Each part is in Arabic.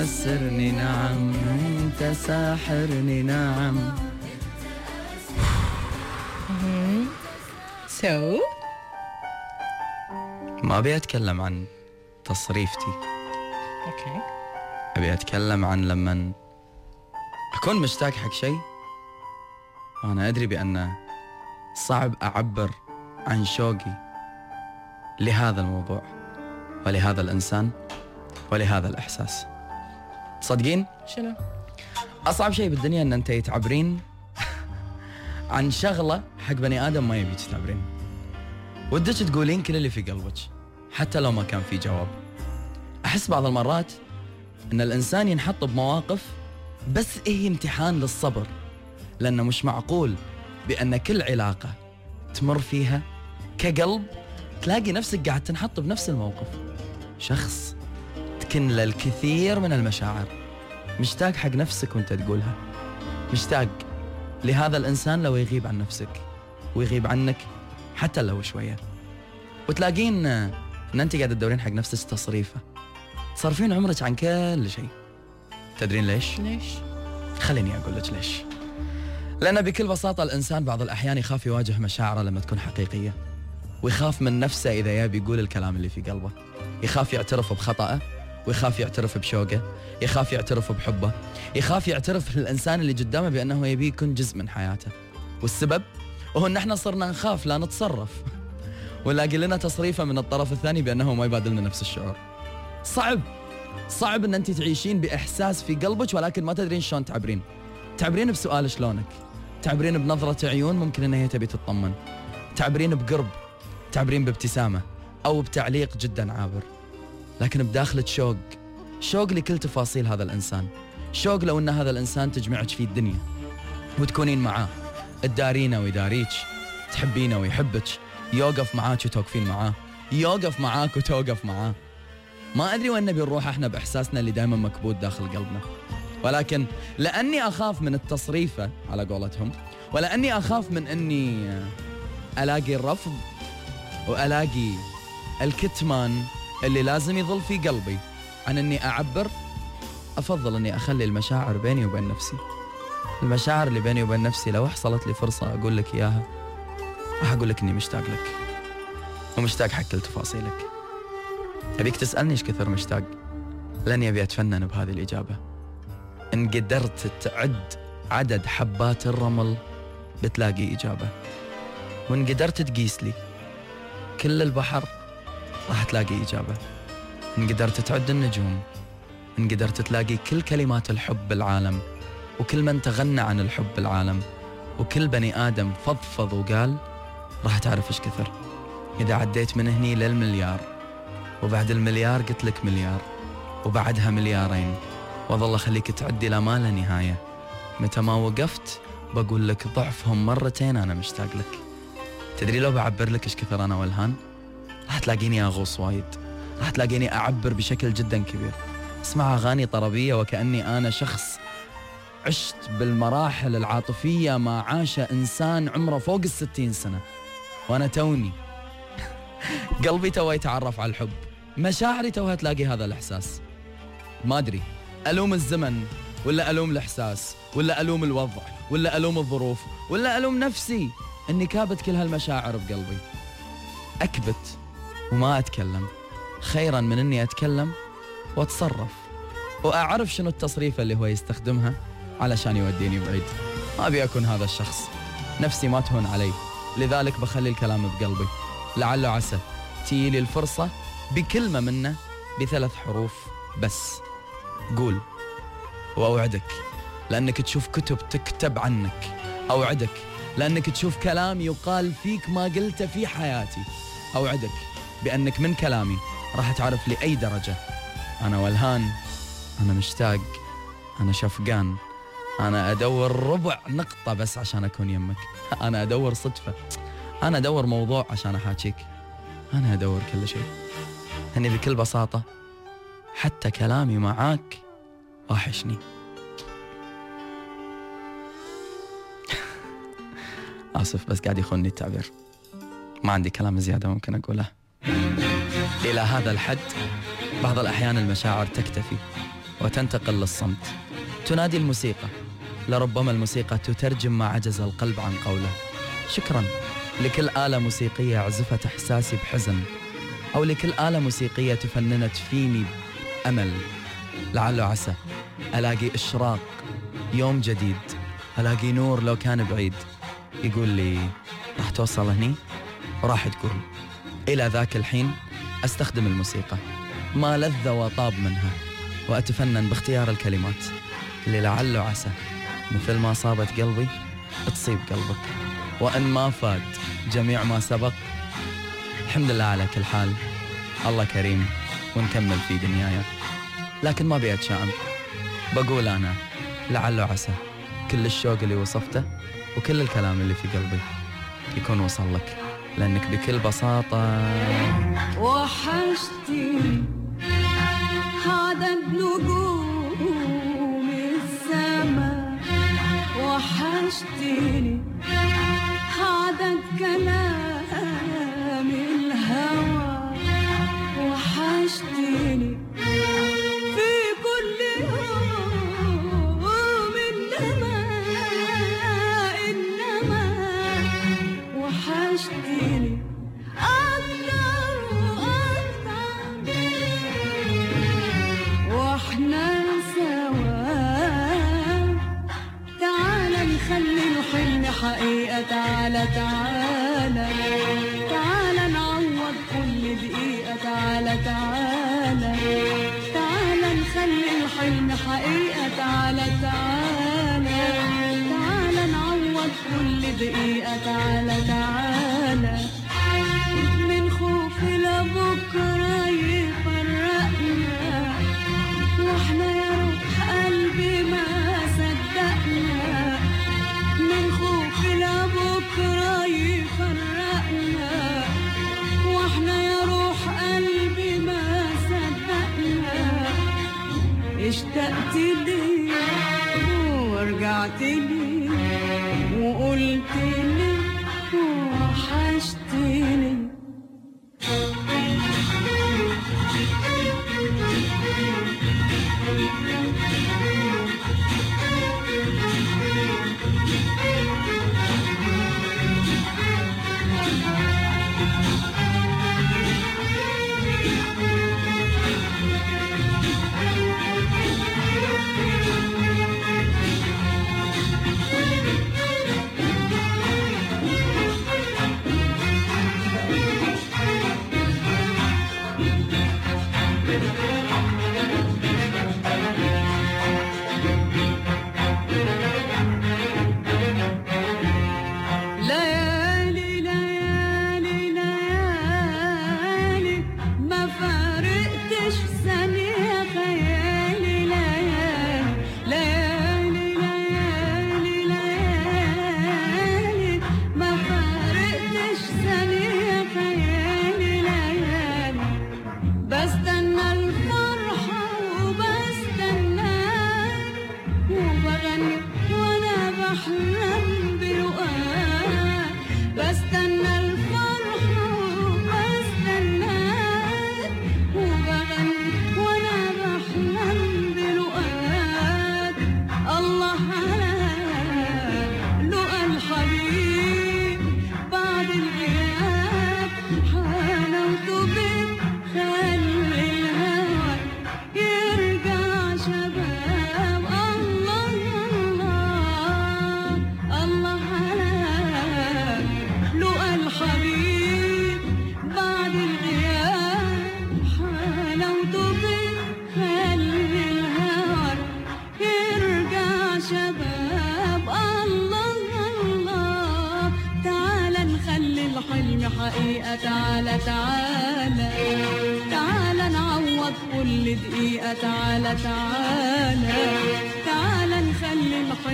تأسرني نعم أنت ساحرني نعم. so ما أبي أتكلم عن تصريفتي. okay أبي أتكلم عن لما أكون مشتاق حق شيء وأنا أدري بأن صعب أعبر عن شوقي لهذا الموضوع ولهذا الإنسان ولهذا الإحساس. تصدقين؟ شنو؟ أصعب شيء بالدنيا أن أنت تعبرين عن شغلة حق بني آدم ما يبيك تعبرين ودك تقولين كل اللي في قلبك حتى لو ما كان في جواب أحس بعض المرات أن الإنسان ينحط بمواقف بس هي امتحان للصبر لأنه مش معقول بأن كل علاقة تمر فيها كقلب تلاقي نفسك قاعد تنحط بنفس الموقف شخص تكن له الكثير من المشاعر. مشتاق حق نفسك وانت تقولها. مشتاق لهذا الإنسان لو يغيب عن نفسك ويغيب عنك حتى لو شوية. وتلاقين إن أنت قاعد تدورين حق نفسك تصريفه. تصرفين عمرك عن كل شيء. تدرين ليش؟ ليش؟ خليني أقول لك ليش. لأن بكل بساطة الإنسان بعض الأحيان يخاف يواجه مشاعره لما تكون حقيقية. ويخاف من نفسه إذا يبي يقول الكلام اللي في قلبه. يخاف يعترف بخطأه. ويخاف يعترف بشوقه يخاف يعترف بحبه يخاف يعترف للإنسان اللي قدامه بأنه يبي يكون جزء من حياته. والسبب؟ هو أن إحنا صرنا نخاف لا نتصرف. ونلاقي لنا تصريفة من الطرف الثاني بأنه ما يبادلنا نفس الشعور. صعب. صعب أن أنت تعيشين بإحساس في قلبك ولكن ما تدرين شلون تعبرين. تعبرين بسؤال شلونك؟ تعبرين بنظرة عيون ممكن أن هي تبي تطمن. تعبرين بقرب. تعبرين بابتسامة أو بتعليق جدا عابر. لكن بداخلك شوق شوق لكل تفاصيل هذا الإنسان. شوق لو أن هذا الإنسان تجمعك فيه الدنيا. وتكونين معاه. تدارينه ويداريك تحبينه ويحبك. يوقف معاك وتوقفين معاه. يوقف معاك وتوقف معاه. ما أدري وين نبي نروح إحنا بإحساسنا اللي دائما مكبوت داخل قلبنا. ولكن لأني أخاف من التصريفة على قولتهم ولأني أخاف من أني ألاقي الرفض وألاقي الكتمان اللي لازم يظل في قلبي. عن أني أعبر أفضل أني أخلي المشاعر بيني وبين نفسي. المشاعر اللي بيني وبين نفسي لو حصلت لي فرصة أقول لك إياها راح أقول لك إني مشتاق لك. ومشتاق حق كل تفاصيلك أبيك تسألني إيش كثر مشتاق؟ لن يبي أتفنن بهذه الإجابة. إن قدرت تعد عدد حبات الرمل بتلاقي إجابة. وإن قدرت تقيس لي كل البحر راح تلاقي إجابة. إن قدرت تعد النجوم إن قدرت تلاقي كل كلمات الحب بالعالم وكل من تغنى عن الحب بالعالم وكل بني آدم فضفض وقال راح تعرف إيش كثر. إذا عديت من هني للمليار وبعد المليار قلت لك مليار وبعدها مليارين وظل أخليك تعدي لا ما لا نهاية. متى ما وقفت بقول لك ضعفهم مرتين أنا مشتاق لك. تدري لو بعبر لك إيش كثر أنا وإلهان؟ راح تلاقيني اغوص وايد. راح تلاقيني أعبر بشكل جدا كبير. اسمع أغاني طربية وكأني أنا شخص عشت بالمراحل العاطفية ما عاش إنسان عمره فوق الستين سنة. وأنا توني. قلبي تو يتعرف على الحب. مشاعري توها تلاقي هذا الإحساس. ما أدري. ألوم الزمن ولا ألوم الإحساس ولا ألوم الوضع ولا ألوم الظروف ولا ألوم نفسي. إني كابت كل هالمشاعر بقلبي. أكبت. وما أتكلم. خيرا من إني أتكلم وأتصرف. وأعرف شنو التصريفه اللي هو يستخدمها علشان يوديني بعيد. ما أبي أكون هذا الشخص. نفسي ما تهون علي. لذلك بخلي الكلام بقلبي. لعل عسى. تيلي الفرصة بكلمة منه بثلاث حروف بس. قول. وأوعدك. لأنك تشوف كتب تكتب عنك. أوعدك. لأنك تشوف كلام يقال فيك ما قلته في حياتي. أوعدك. بأنك من كلامي راح تعرف لأي درجة. أنا وألهان أنا مشتاق أنا شفقان أنا أدور ربع نقطة بس عشان أكون يمك. أنا أدور صدفة أنا أدور موضوع عشان أحاكيك. أنا أدور كل شيء. أني بكل بساطة حتى كلامي معاك واحشني آسف بس قاعد يخونني التعبير. ما عندي كلام زيادة ممكن أقوله. إلى هذا الحد بعض الأحيان المشاعر تكتفي وتنتقل للصمت. تنادي الموسيقى. لربما الموسيقى تترجم ما عجز القلب عن قوله. شكرا. لكل آلة موسيقية عزفت إحساسي بحزن أو لكل آلة موسيقية تفننت فيني أمل لعل عسى ألاقي إشراق يوم جديد ألاقي نور لو كان بعيد. يقول لي راح توصل هني؟ وراح تقول إلى ذاك الحين؟ أستخدم الموسيقى. ما لذ وطاب منها وأتفنن باختيار الكلمات. اللي لعل عسى مثل ما صابت قلبي تصيب قلبك. وإن ما فات جميع ما سبق. الحمد لله على كل حال. الله كريم ونكمل في دنياي لكن ما بي أتشائم بقول أنا لعل عسى. كل الشوق اللي وصفته وكل الكلام اللي في قلبي يكون وصل لك. لأنك بكل بساطة. وحشتني هذا بنجوم الحلم حقيقة تعالى تعالى تعالى نعوض كل دقيقة تعالى تعالى. لي وقلت لي وحشتني.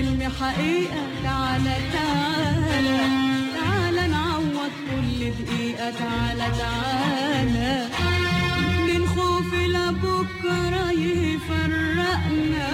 الحلم حقيقة تعالى تعالى تعالى نعوض كل دقيقة تعالى تعالى. من خوف لبكرة يفرقنا.